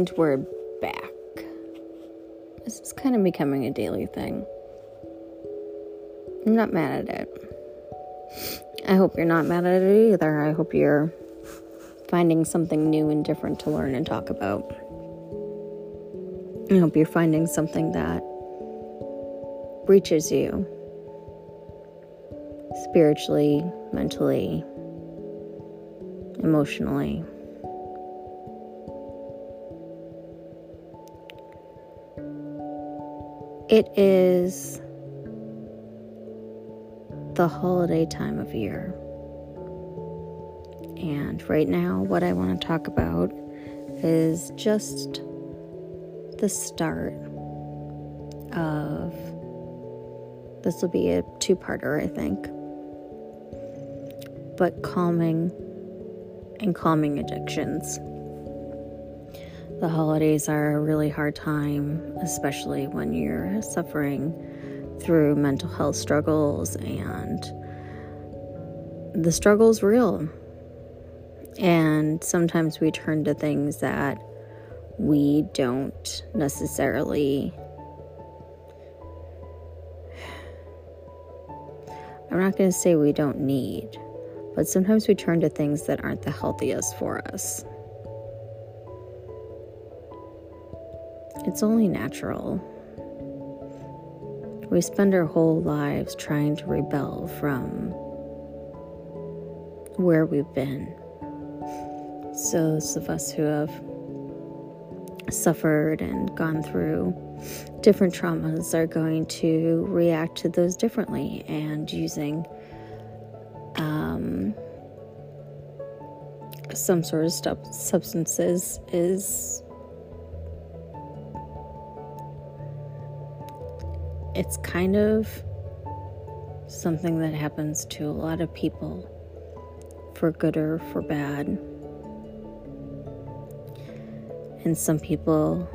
And we're back. This is kind of becoming a daily thing. I'm not mad at it. I hope you're not mad at it either. I hope you're finding something new and different to learn and talk about. I hope you're finding something that reaches you spiritually, mentally, emotionally. It is the holiday time of year. And right now, what I want to talk about is just the start of this will be a two parter, I think. But calming and calming addictions. The holidays are a really hard time, especially when you're suffering through mental health struggles, and the struggle's real. And sometimes we turn to things that we don't necessarily. I'm not going to say we don't need, but sometimes we turn to things that aren't the healthiest for us. It's only natural. We spend our whole lives trying to rebel from where we've been. So, those of us who have suffered and gone through different traumas are going to react to those differently and using um, some sort of substances is it's kind of something that happens to a lot of people for good or for bad. And some people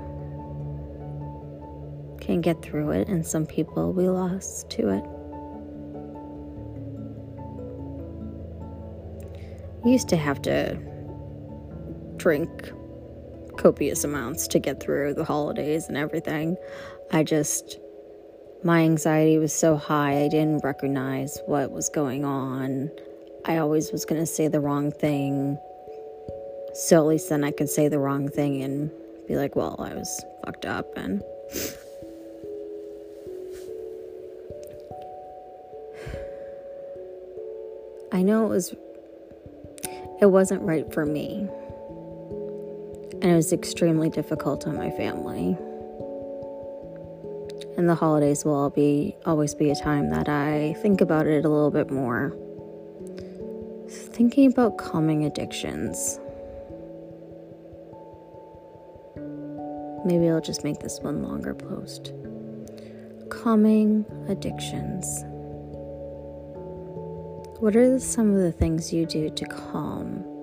can get through it, and some people we lost to it. Used to have to drink copious amounts to get through the holidays and everything. I just my anxiety was so high, I didn't recognize what was going on. I always was going to say the wrong thing. So at least then I could say the wrong thing and be like, well, I was fucked up. And I know it was, it wasn't right for me. And it was extremely difficult on my family and the holidays will be always be a time that I think about it a little bit more. Thinking about calming addictions. Maybe I'll just make this one longer post. Calming addictions. What are some of the things you do to calm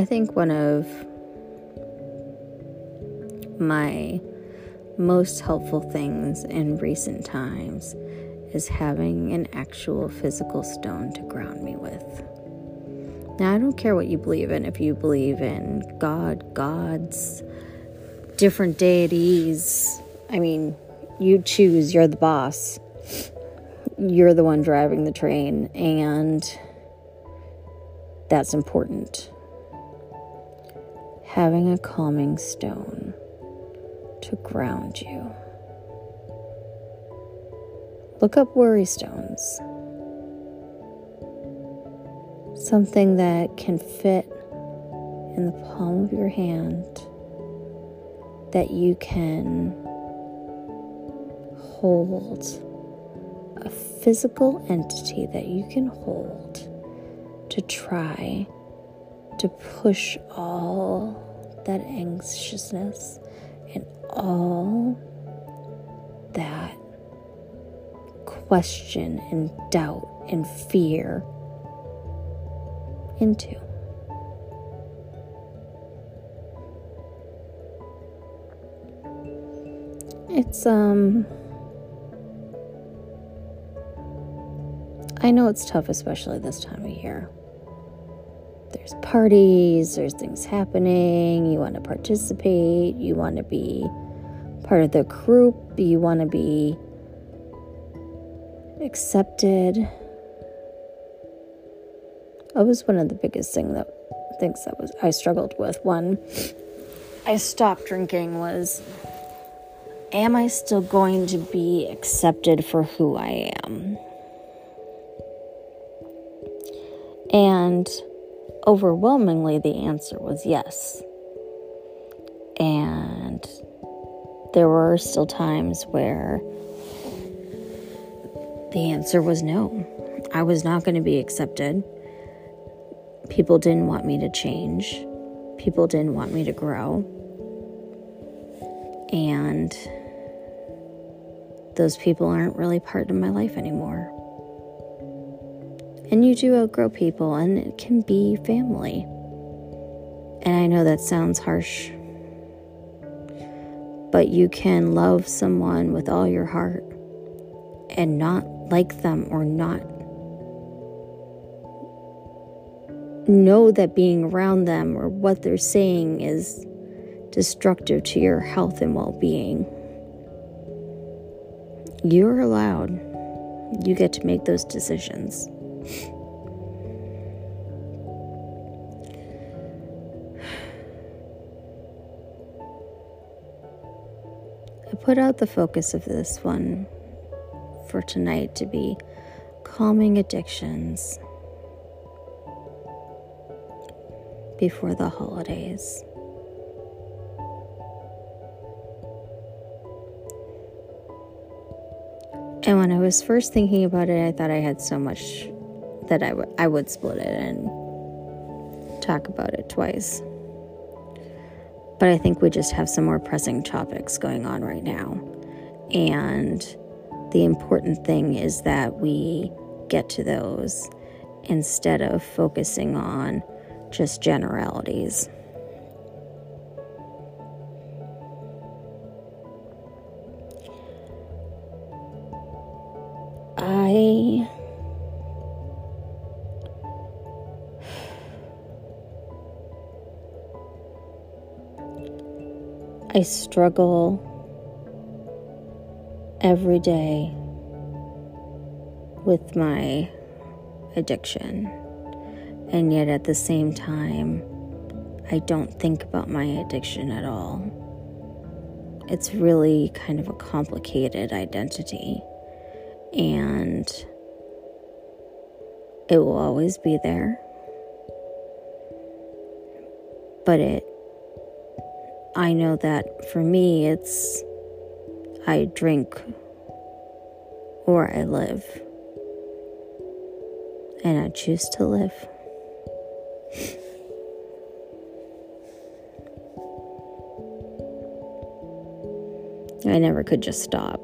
I think one of my most helpful things in recent times is having an actual physical stone to ground me with. Now, I don't care what you believe in, if you believe in God, gods, different deities. I mean, you choose, you're the boss, you're the one driving the train, and that's important having a calming stone to ground you. Look up worry stones. Something that can fit in the palm of your hand that you can hold a physical entity that you can hold to try to push all that anxiousness and all that question and doubt and fear into. It's um I know it's tough, especially this time of year. There's parties, there's things happening, you want to participate, you want to be part of the group, you want to be accepted. That was one of the biggest thing that things that was I struggled with when I stopped drinking was am I still going to be accepted for who I am? And overwhelmingly, the answer was yes. And there were still times where the answer was no. I was not going to be accepted. People didn't want me to change. People didn't want me to grow. And those people aren't really part of my life anymore. And you do outgrow people, and it can be family. And I know that sounds harsh, but you can love someone with all your heart and not like them or not know that being around them or what they're saying is destructive to your health and well being. You're allowed. You get to make those decisions. I put out the focus of this one for tonight to be calming addictions before the holidays. And when I was first thinking about it, I thought I had so much that I, w- I would split it and talk about it twice. But I think we just have some more pressing topics going on right now. And the important thing is that we get to those instead of focusing on just generalities. I I struggle every day with my addiction. And yet at the same time, I don't think about my addiction at all. It's really kind of a complicated identity. And it will always be there. But it, I know that for me, it's I drink or I live. And I choose to live. I never could just stop.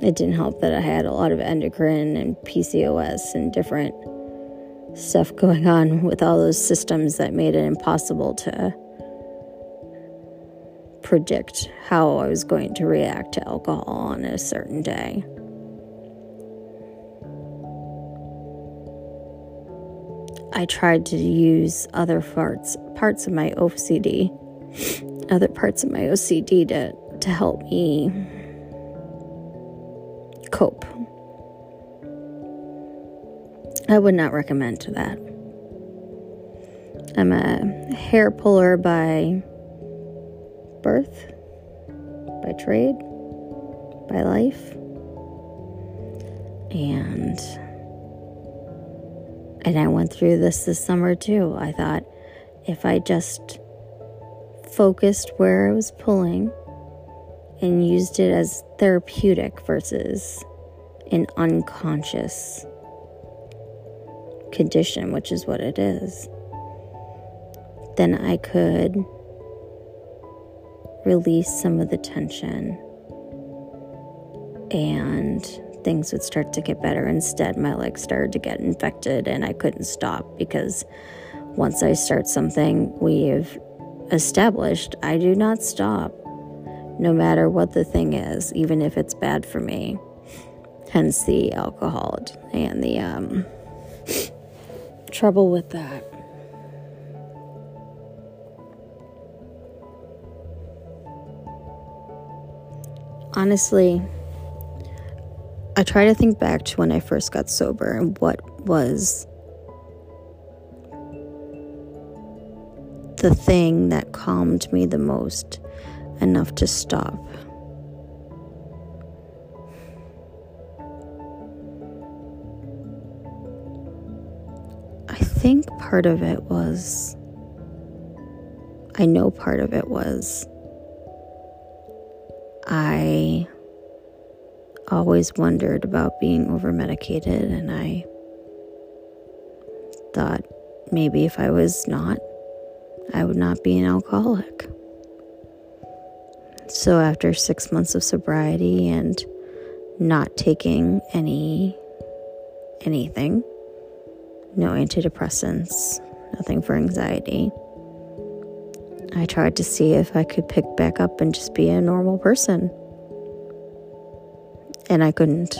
It didn't help that I had a lot of endocrine and PCOS and different stuff going on with all those systems that made it impossible to predict how I was going to react to alcohol on a certain day. I tried to use other parts parts of my OCD, other parts of my OCD to to help me cope. I would not recommend to that. I'm a hair puller by birth, by trade, by life. And and I went through this this summer too. I thought if I just focused where I was pulling and used it as therapeutic versus an unconscious condition, which is what it is, then I could release some of the tension and things would start to get better. Instead, my legs started to get infected and I couldn't stop because once I start something we've established, I do not stop no matter what the thing is, even if it's bad for me. hence the alcohol and the um, trouble with that. Honestly, I try to think back to when I first got sober and what was the thing that calmed me the most enough to stop. Part of it was, I know part of it was, I always wondered about being over medicated, and I thought maybe if I was not, I would not be an alcoholic. So, after six months of sobriety and not taking any anything, no antidepressants, nothing for anxiety, I tried to see if I could pick back up and just be a normal person and I couldn't.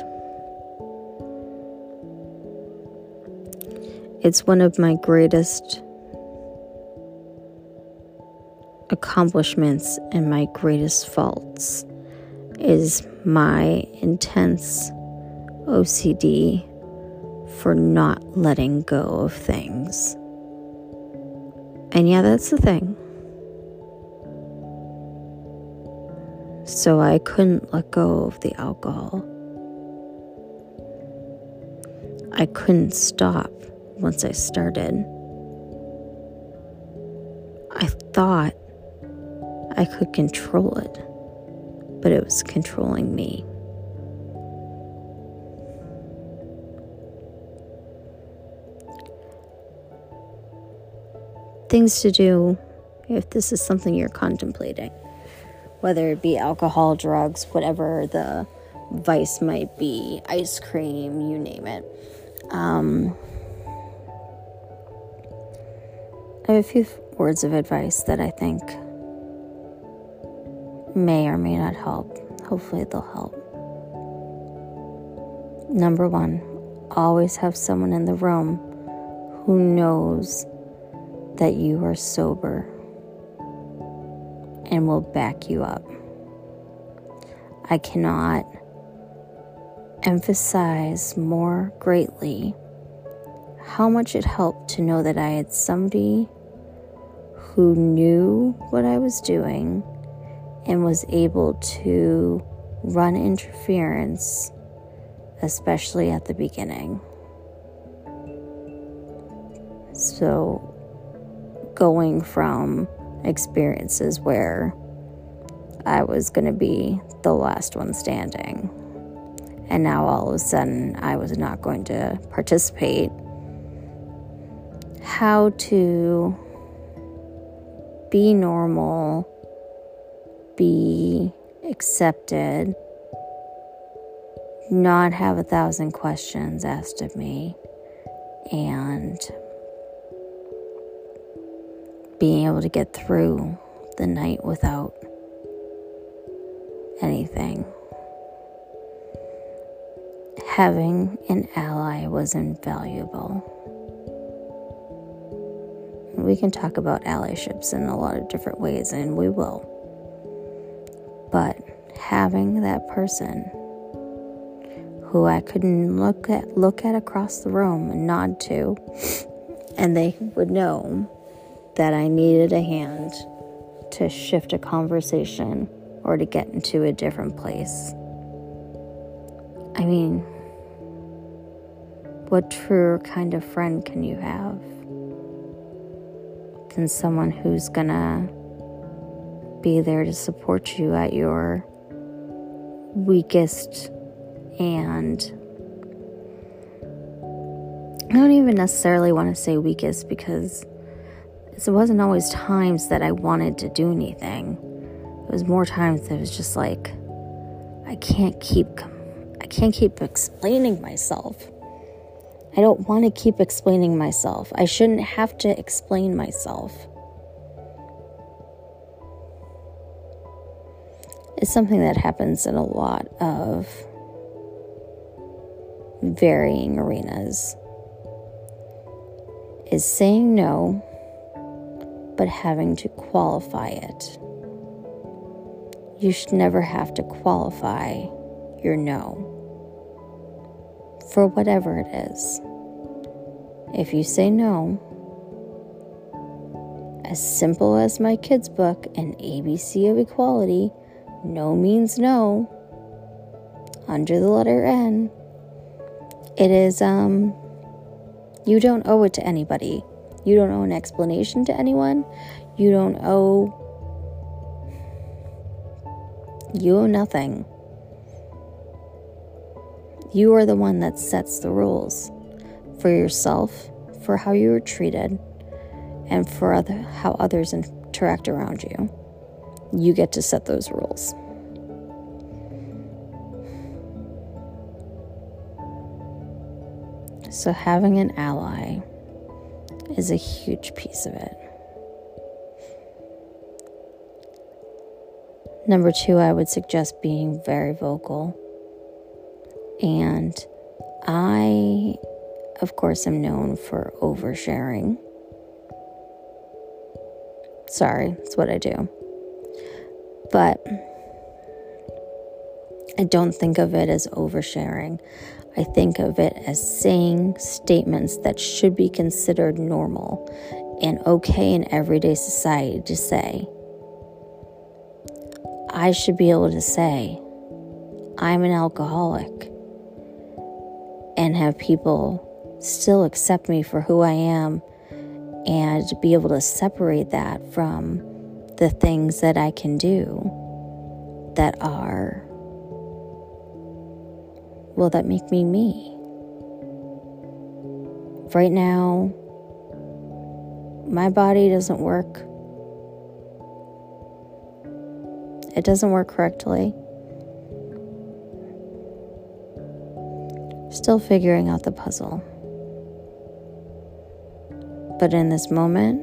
It's one of my greatest accomplishments and my greatest faults is my intense OCD for not letting go of things. And yeah, that's the thing. so I couldn't let go of the alcohol. I couldn't stop once I started. I thought I could control it, but it was controlling me. Things to do if this is something you're contemplating whether it be alcohol, drugs, whatever the vice might be, ice cream, you name it. Um, I have a few words of advice that I think may or may not help. Hopefully, they'll help. Number one, always have someone in the room who knows that you are sober and will back you up. I cannot emphasize more greatly how much it helped to know that I had somebody who knew what I was doing and was able to run interference, especially at the beginning. So, going from experiences where I was going to be the last one standing. And now all of a sudden I was not going to participate. How to be normal, be accepted, not have a thousand questions asked of me, and being able to get through the night without anything. Having an ally was invaluable. We can talk about allyships in a lot of different ways, and we will. But having that person who I could look at look at across the room and nod to, and they would know that I needed a hand to shift a conversation or to get into a different place. I mean, what truer kind of friend can you have than someone who's gonna be there to support you at your weakest and I don't even necessarily want to say weakest because it wasn't always times that I wanted to do anything. It was more times that it was just like I can't keep I can't keep explaining myself. I don't want to keep explaining myself. I shouldn't have to explain myself. It's something that happens in a lot of varying arenas is saying no, but having to qualify it. You should never have to qualify your no for whatever it is. If you say no, as simple as my kids' book, An ABC of Equality, no means no, under the letter N, it is, um, you don't owe it to anybody. You don't owe an explanation to anyone. You don't owe you owe nothing. You are the one that sets the rules for yourself, for how you are treated, and for other, how others interact around you. You get to set those rules. So, having an ally is a huge piece of it. Number two, I would suggest being very vocal. And I, of course, am known for oversharing. Sorry, it's what I do. But I don't think of it as oversharing. I think of it as saying statements that should be considered normal and okay in everyday society to say. I should be able to say, I'm an alcoholic, and have people still accept me for who I am and be able to separate that from the things that I can do that are, well, that make me me. Right now, my body doesn't work it doesn't work correctly. Still figuring out the puzzle. But in this moment,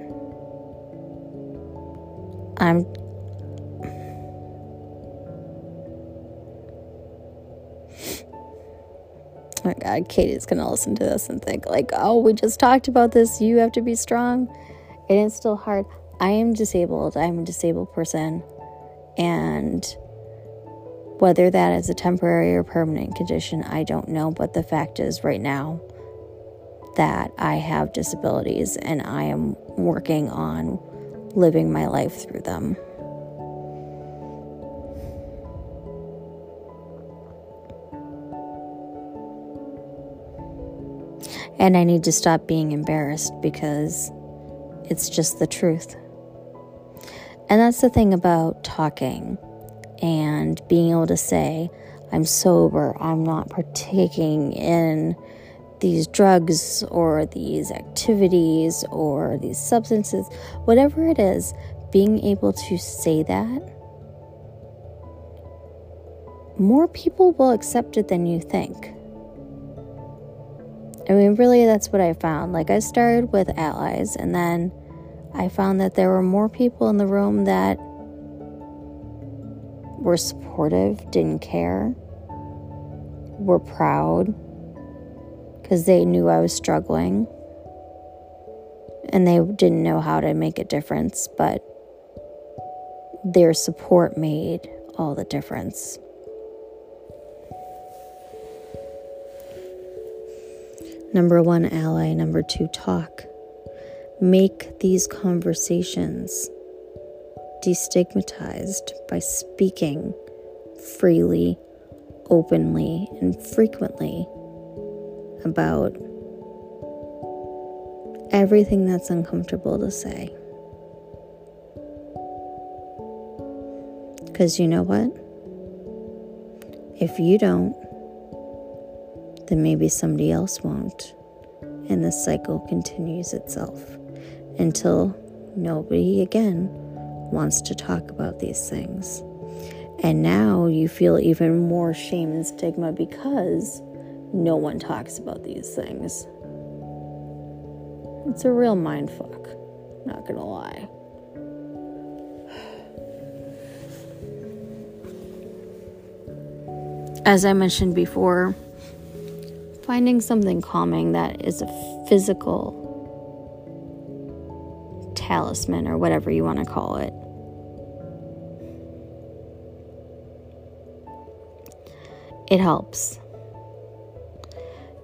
I'm Oh my god, Katie's gonna listen to this and think, like, oh, we just talked about this. You have to be strong. It's still hard. I am disabled. I'm a disabled person. And whether that is a temporary or permanent condition, I don't know. But the fact is, right now, that I have disabilities and I am working on living my life through them. And I need to stop being embarrassed because it's just the truth. And that's the thing about talking and being able to say, I'm sober, I'm not partaking in these drugs or these activities or these substances, whatever it is, being able to say that, more people will accept it than you think. I mean, really, that's what I found. Like, I started with allies and then I found that there were more people in the room that were supportive, didn't care, were proud because they knew I was struggling and they didn't know how to make a difference, but their support made all the difference. Number one, ally. Number two, talk. Make these conversations destigmatized by speaking freely, openly, and frequently about everything that's uncomfortable to say. Because you know what? If you don't, then maybe somebody else won't. And the cycle continues itself until nobody again wants to talk about these things. And now you feel even more shame and stigma because no one talks about these things. It's a real mind fuck, not gonna lie. As I mentioned before, finding something calming that is a physical talisman or whatever you want to call it. It helps.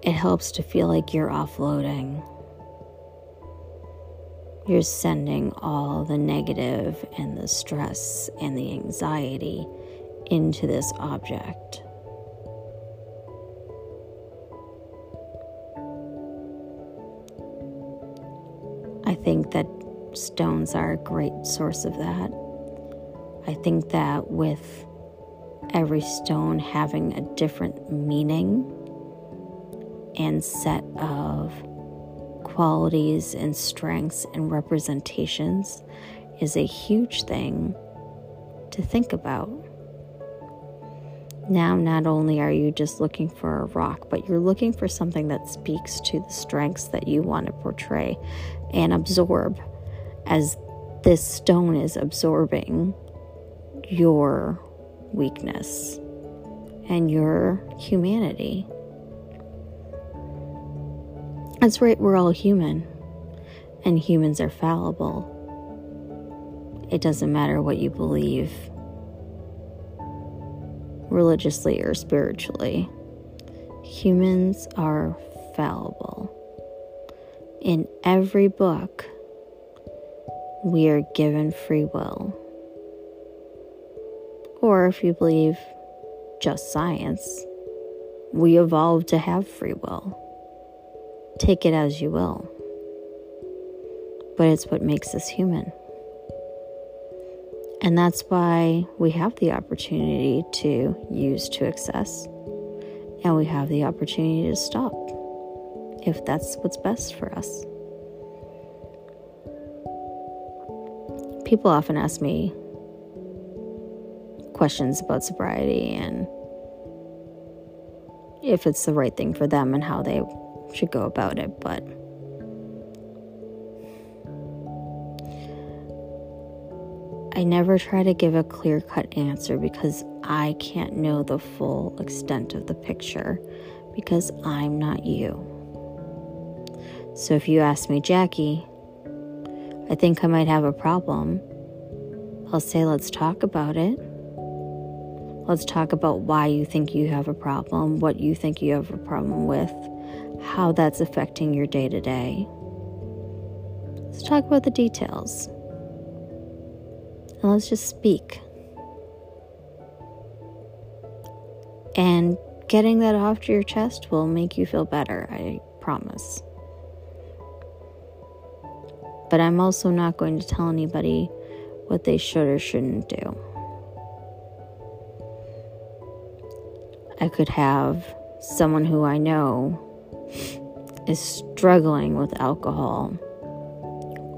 It helps to feel like you're offloading. You're sending all the negative and the stress and the anxiety into this object. Think that stones are a great source of that. I think that with every stone having a different meaning and set of qualities and strengths and representations is a huge thing to think about. Now, not only are you just looking for a rock, but you're looking for something that speaks to the strengths that you want to portray and absorb as this stone is absorbing your weakness and your humanity. That's right, we're all human, and humans are fallible. It doesn't matter what you believe, religiously or spiritually. Humans are fallible. In every book, we are given free will. Or if you believe just science, we evolved to have free will. Take it as you will. But it's what makes us human. And that's why we have the opportunity to use to excess, and we have the opportunity to stop if that's what's best for us. people often ask me questions about sobriety and if it's the right thing for them and how they should go about it, but I never try to give a clear cut answer because I can't know the full extent of the picture because I'm not you. So if you ask me, Jackie, I think I might have a problem, I'll say, let's talk about it. Let's talk about why you think you have a problem, what you think you have a problem with, how that's affecting your day to day. Let's talk about the details. And let's just speak. And getting that off to your chest will make you feel better, I promise. But I'm also not going to tell anybody what they should or shouldn't do. I could have someone who I know is struggling with alcohol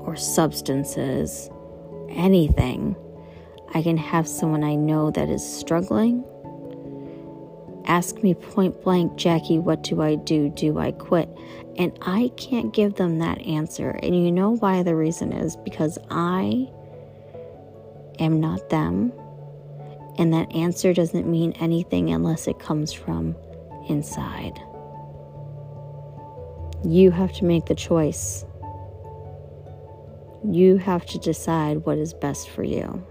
or substances, anything. I can have someone I know that is struggling ask me point blank, Jackie, what do I do? Do I quit? And I can't give them that answer. And you know why the reason is because I am not them. And that answer doesn't mean anything unless it comes from inside. You have to make the choice. You have to decide what is best for you.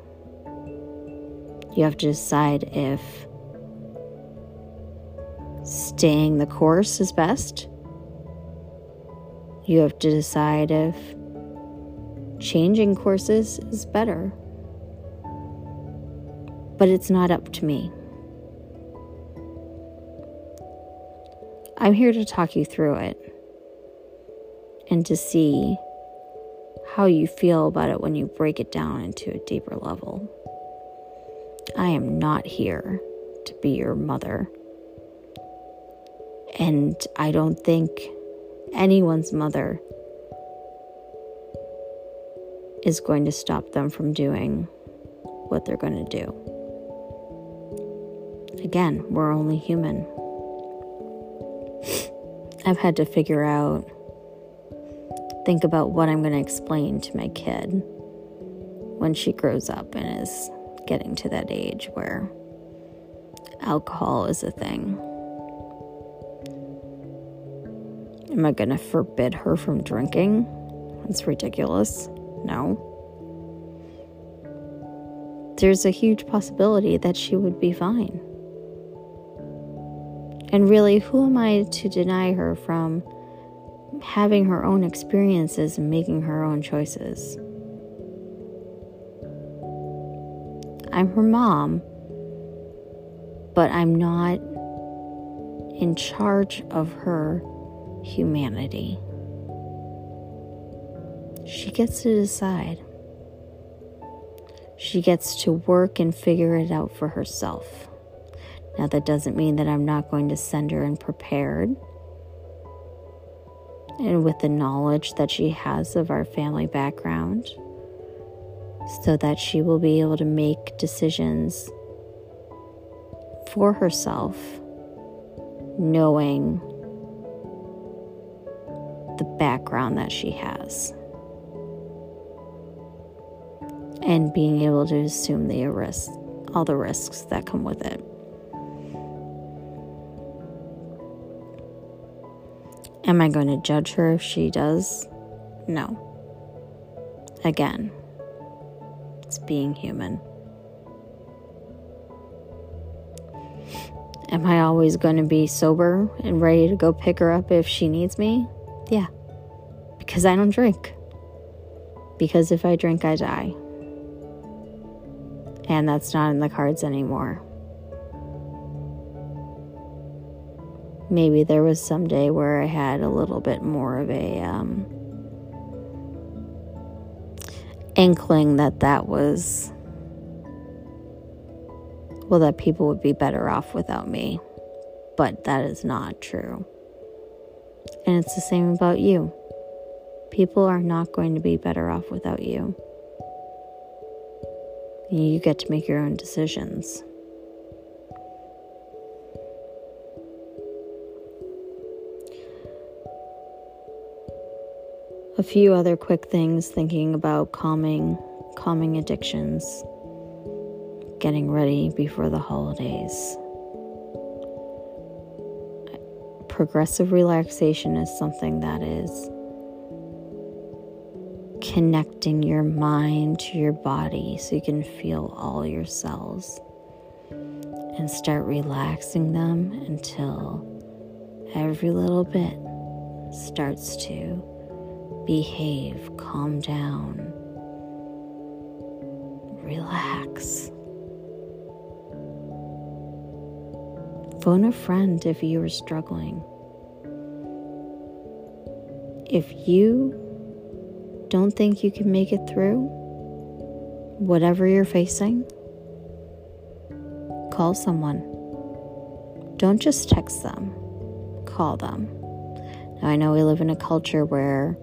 You have to decide if staying the course is best. You have to decide if changing courses is better. But it's not up to me. I'm here to talk you through it and to see how you feel about it when you break it down into a deeper level. I am not here to be your mother. And I don't think anyone's mother is going to stop them from doing what they're going to do. Again, we're only human. I've had to figure out, think about what I'm going to explain to my kid when she grows up and is getting to that age where alcohol is a thing. Am I going to forbid her from drinking? That's ridiculous. No. There's a huge possibility that she would be fine. And really, who am I to deny her from having her own experiences and making her own choices? I'm her mom, but I'm not in charge of her humanity. She gets to decide. She gets to work and figure it out for herself. Now, that doesn't mean that I'm not going to send her in prepared and with the knowledge that she has of our family background so that she will be able to make decisions for herself, knowing the background that she has. And being able to assume the risk, all the risks that come with it. Am I going to judge her if she does? No. Again, it's being human. Am I always going to be sober and ready to go pick her up if she needs me? Yeah. Because I don't drink. Because if I drink, I die. And that's not in the cards anymore. maybe there was some day where I had a little bit more of a um, inkling that that was, well, that people would be better off without me. But that is not true. And it's the same about you. People are not going to be better off without you. You get to make your own decisions. a few other quick things thinking about calming calming addictions getting ready before the holidays progressive relaxation is something that is connecting your mind to your body so you can feel all your cells and start relaxing them until every little bit starts to behave, calm down, relax. Phone a friend if you are struggling. If you don't think you can make it through whatever you're facing, call someone. Don't just text them, call them. Now, I know we live in a culture where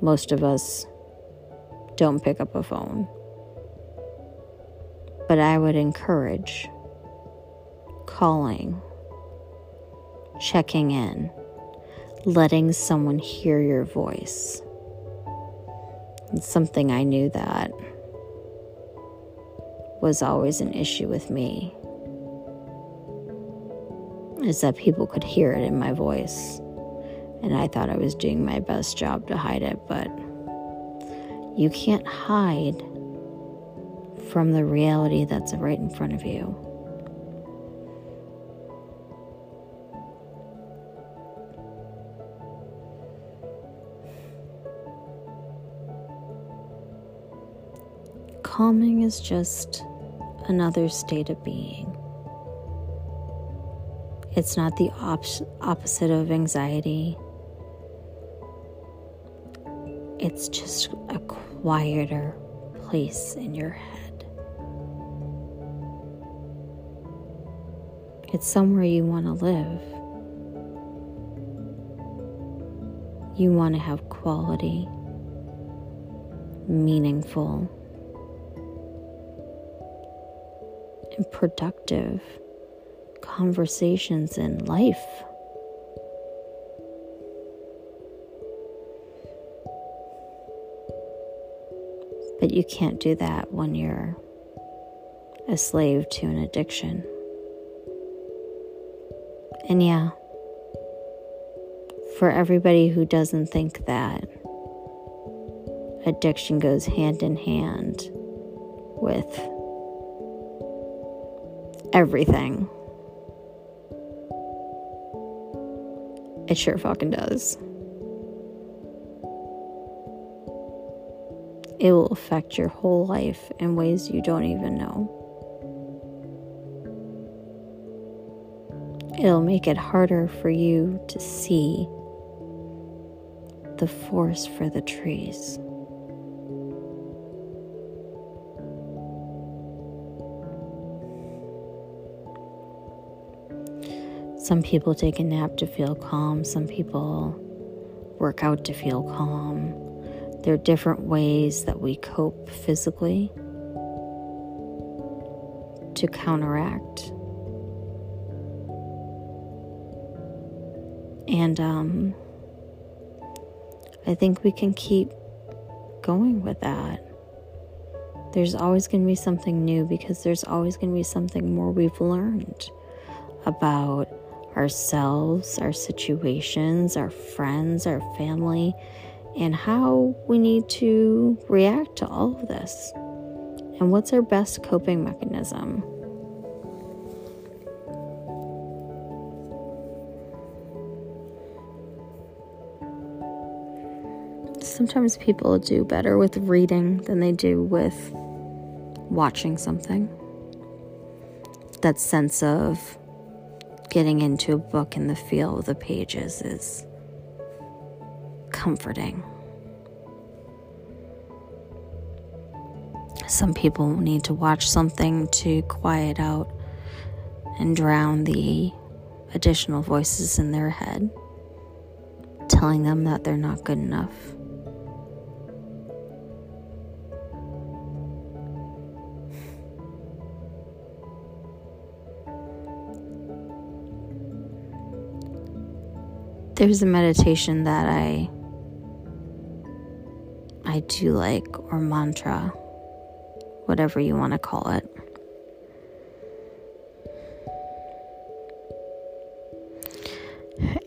most of us don't pick up a phone. But I would encourage calling, checking in, letting someone hear your voice. It's something I knew that was always an issue with me is that people could hear it in my voice and I thought I was doing my best job to hide it, but you can't hide from the reality that's right in front of you. Calming is just another state of being. It's not the op- opposite of anxiety it's just a quieter place in your head. It's somewhere you want to live. You want to have quality, meaningful, and productive conversations in life. But you can't do that when you're a slave to an addiction. And yeah, for everybody who doesn't think that addiction goes hand in hand with everything. It sure fucking does. It will affect your whole life in ways you don't even know. It'll make it harder for you to see the forest for the trees. Some people take a nap to feel calm, some people work out to feel calm. There are different ways that we cope physically to counteract. And um, I think we can keep going with that. There's always going to be something new because there's always going to be something more we've learned about ourselves, our situations, our friends, our family, and how we need to react to all of this. And what's our best coping mechanism? Sometimes people do better with reading than they do with watching something. That sense of getting into a book and the feel of the pages is comforting. Some people need to watch something to quiet out and drown the additional voices in their head, telling them that they're not good enough. There's a meditation that I I do like or mantra whatever you want to call it.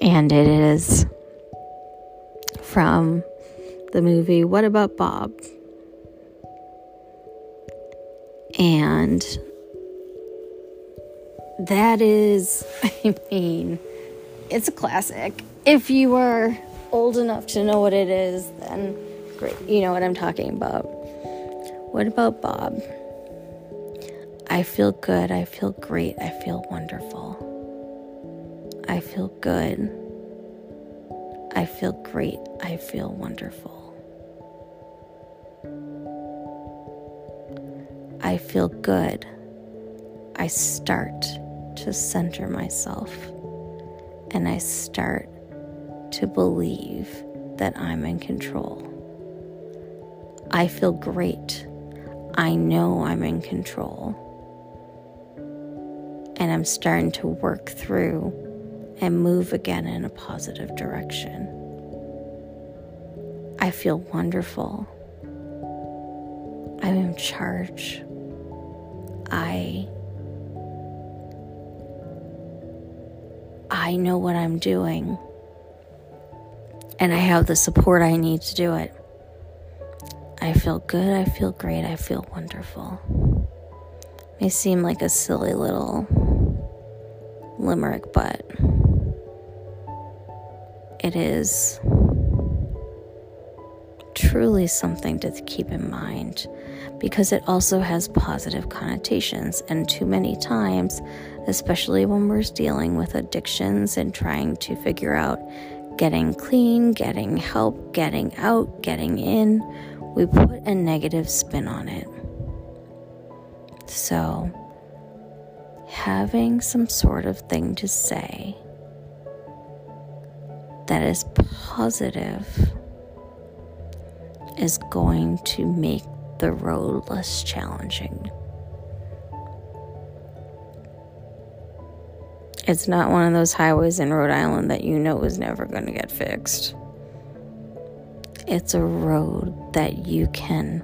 And it is from the movie What About Bob? And that is I mean it's a classic if you are old enough to know what it is, then great. You know what I'm talking about. What about Bob? I feel good. I feel great. I feel wonderful. I feel good. I feel great. I feel wonderful. I feel good. I start to center myself and I start to believe that I'm in control. I feel great. I know I'm in control. And I'm starting to work through and move again in a positive direction. I feel wonderful. I'm in charge. I I know what I'm doing and I have the support I need to do it. I feel good, I feel great, I feel wonderful. May seem like a silly little limerick, but it is truly something to keep in mind because it also has positive connotations. And too many times, especially when we're dealing with addictions and trying to figure out getting clean, getting help, getting out, getting in. We put a negative spin on it. So, having some sort of thing to say that is positive is going to make the road less challenging. It's not one of those highways in Rhode Island that you know is never going to get fixed. It's a road that you can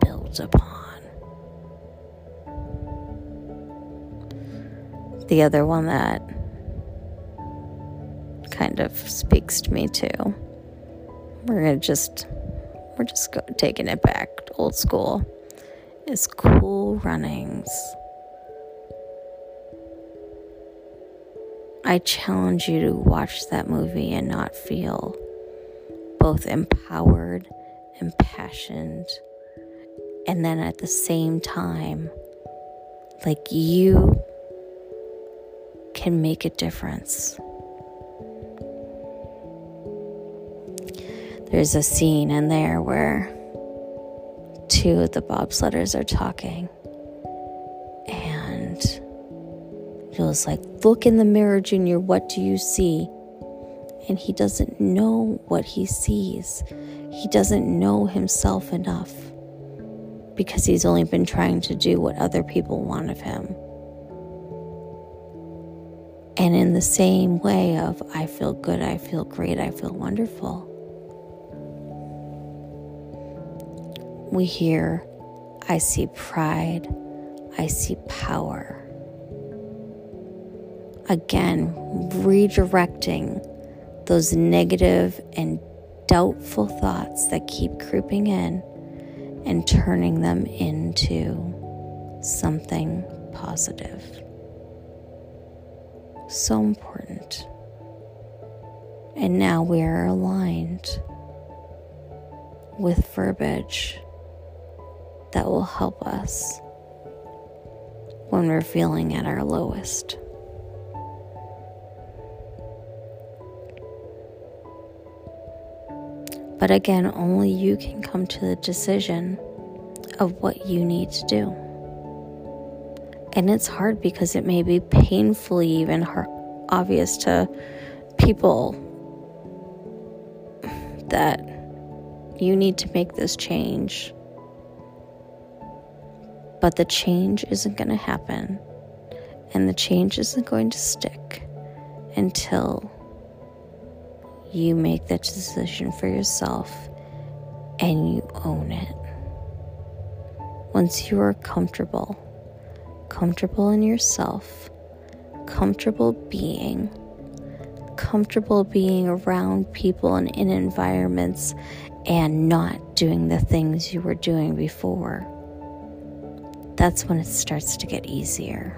build upon. The other one that kind of speaks to me too. We're gonna just we're just go, taking it back old school. Is Cool Runnings. I challenge you to watch that movie and not feel both empowered, impassioned, and then at the same time, like you can make a difference. There's a scene in there where two of the bobsledders are talking, Jules like, Look in the mirror, Junior, what do you see? And he doesn't know what he sees. He doesn't know himself enough because he's only been trying to do what other people want of him. And in the same way of I feel good, I feel great, I feel wonderful. We hear I see pride, I see power. Again, redirecting those negative and doubtful thoughts that keep creeping in and turning them into something positive. So important. And now we are aligned with verbiage that will help us when we're feeling at our lowest. But again, only you can come to the decision of what you need to do. And it's hard because it may be painfully even hard, obvious to people that you need to make this change. But the change isn't going to happen, and the change isn't going to stick until you make that decision for yourself and you own it. Once you are comfortable, comfortable in yourself, comfortable being, comfortable being around people and in environments and not doing the things you were doing before, that's when it starts to get easier.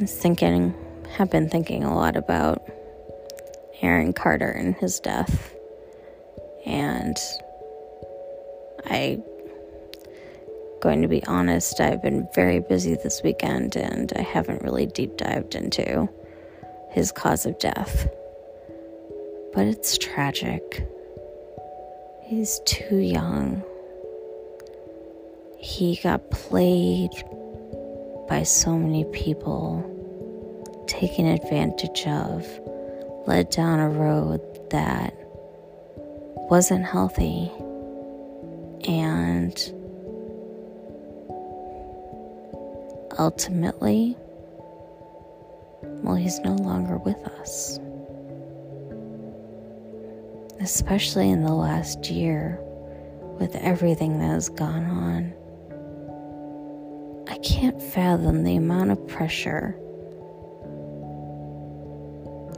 I was thinking, have been thinking a lot about Aaron Carter and his death. And I going to be honest, I've been very busy this weekend and I haven't really deep dived into his cause of death. But it's tragic. He's too young. He got played by so many people, taken advantage of, led down a road that wasn't healthy. And ultimately, well, he's no longer with us. Especially in the last year with everything that has gone on I can't fathom the amount of pressure.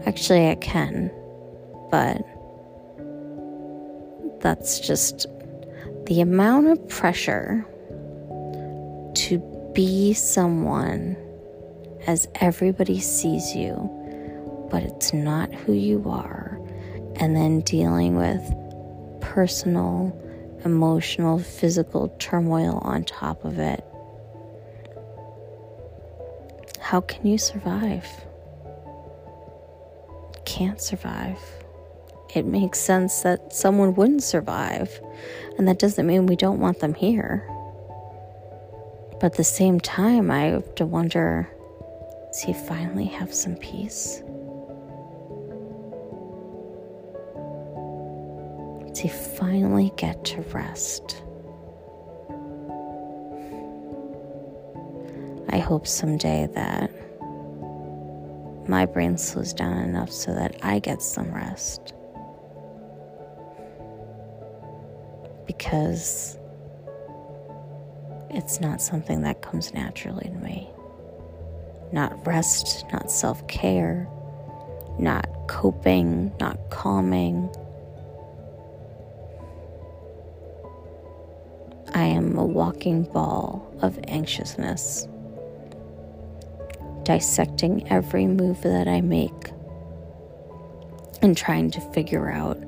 Actually, I can, but that's just the amount of pressure to be someone as everybody sees you, but it's not who you are, and then dealing with personal, emotional, physical turmoil on top of it how can you survive? Can't survive. It makes sense that someone wouldn't survive, and that doesn't mean we don't want them here. But at the same time, I have to wonder does he finally have some peace? Does he finally get to rest? I hope someday that my brain slows down enough so that I get some rest. Because it's not something that comes naturally to me. not rest, not self care, not coping, not calming. I am a walking ball of anxiousness, dissecting every move that I make and trying to figure out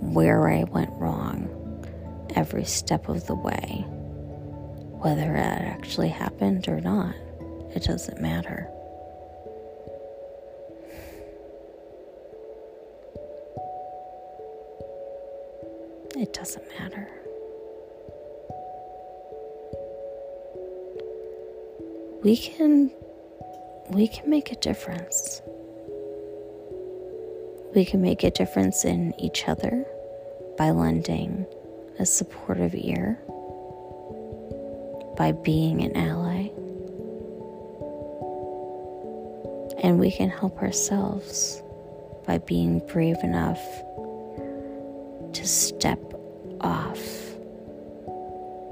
where I went wrong every step of the way. Whether it actually happened or not, it doesn't matter. It doesn't matter. We can we can make a difference. We can make a difference in each other by lending a supportive ear, by being an ally. And we can help ourselves by being brave enough to step off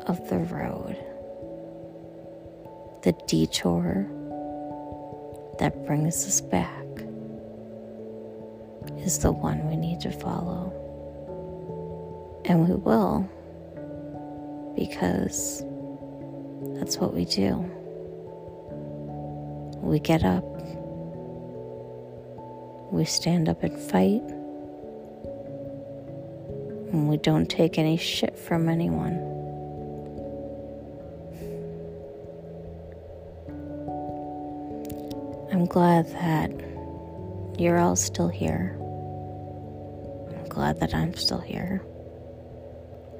of the road, the detour that brings us back is the one we need to follow. And we will, because that's what we do. We get up, we stand up and fight, and we don't take any shit from anyone. Glad that you're all still here. I'm glad that I'm still here.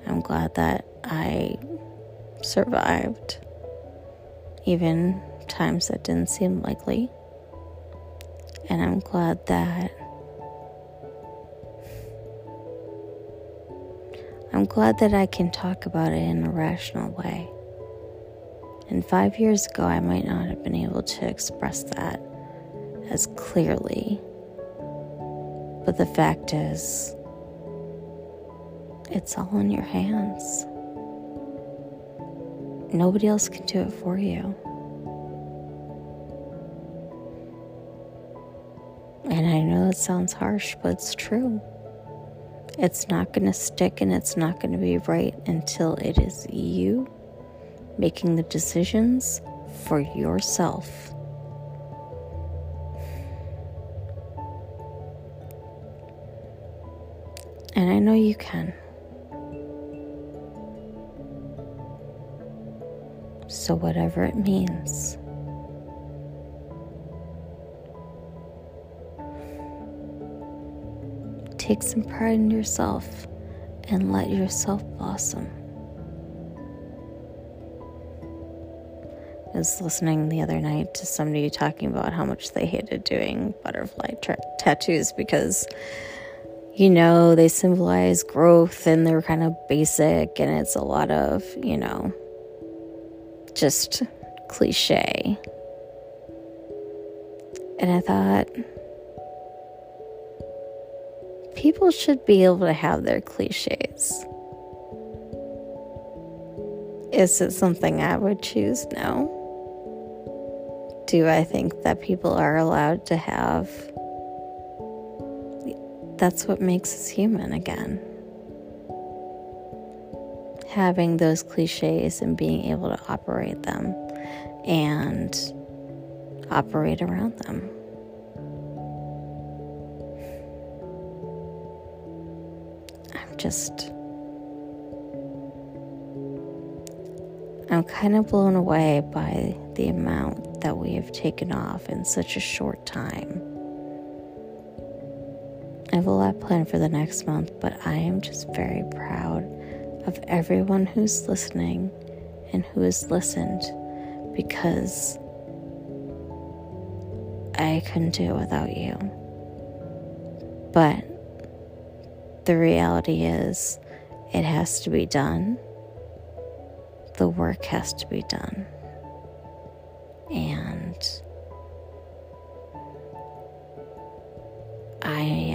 I'm glad that I survived, even times that didn't seem likely. And I'm glad that I'm glad that I can talk about it in a rational way. And five years ago, I might not have been able to express that as clearly. But the fact is, it's all in your hands. Nobody else can do it for you. And I know it sounds harsh, but it's true. It's not going to stick and it's not going to be right until it is you making the decisions for yourself. And I know you can. So, whatever it means. Take some pride in yourself and let yourself blossom. I was listening the other night to somebody talking about how much they hated doing butterfly tra- tattoos because, you know, they symbolize growth and they're kind of basic and it's a lot of, you know, just cliche. And I thought, people should be able to have their cliches. Is it something I would choose? No. Do I think that people are allowed to have? That's what makes us human again having those cliches and being able to operate them and operate around them. I'm just. I'm kind of blown away by the amount that we have taken off in such a short time. I have a lot planned for the next month, but I am just very proud of everyone who's listening and who has listened because I couldn't do it without you. But the reality is, it has to be done. The work has to be done. And I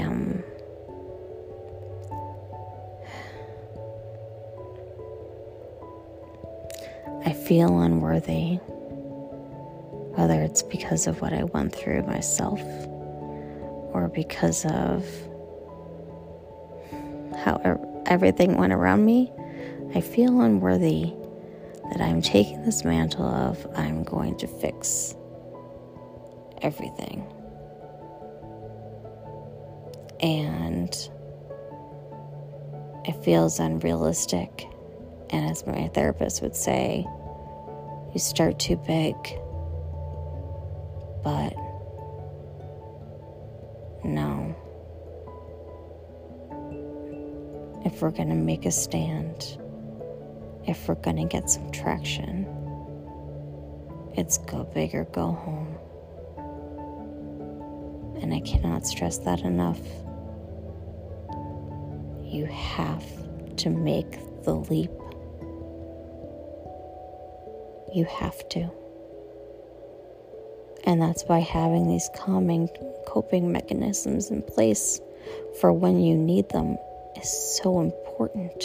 feel unworthy Whether it's because of what I went through myself or because of how everything went around me, I feel unworthy that I'm taking this mantle of I'm going to fix everything. And it feels unrealistic. And as my therapist would say, start too big. But no. If we're going to make a stand, if we're going to get some traction, it's go big or go home. And I cannot stress that enough. You have to make the leap. You have to. And that's why having these calming coping mechanisms in place for when you need them is so important.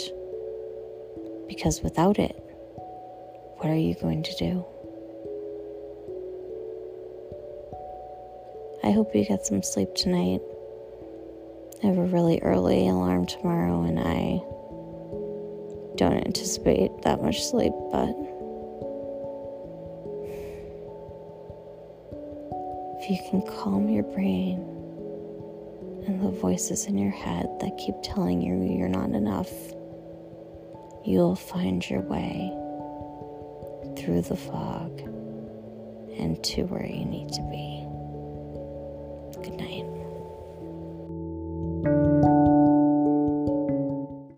Because without it, what are you going to do? I hope you get some sleep tonight. I have a really early alarm tomorrow, and I don't anticipate that much sleep, but if you can calm your brain and the voices in your head that keep telling you you're not enough, you'll find your way through the fog and to where you need to be.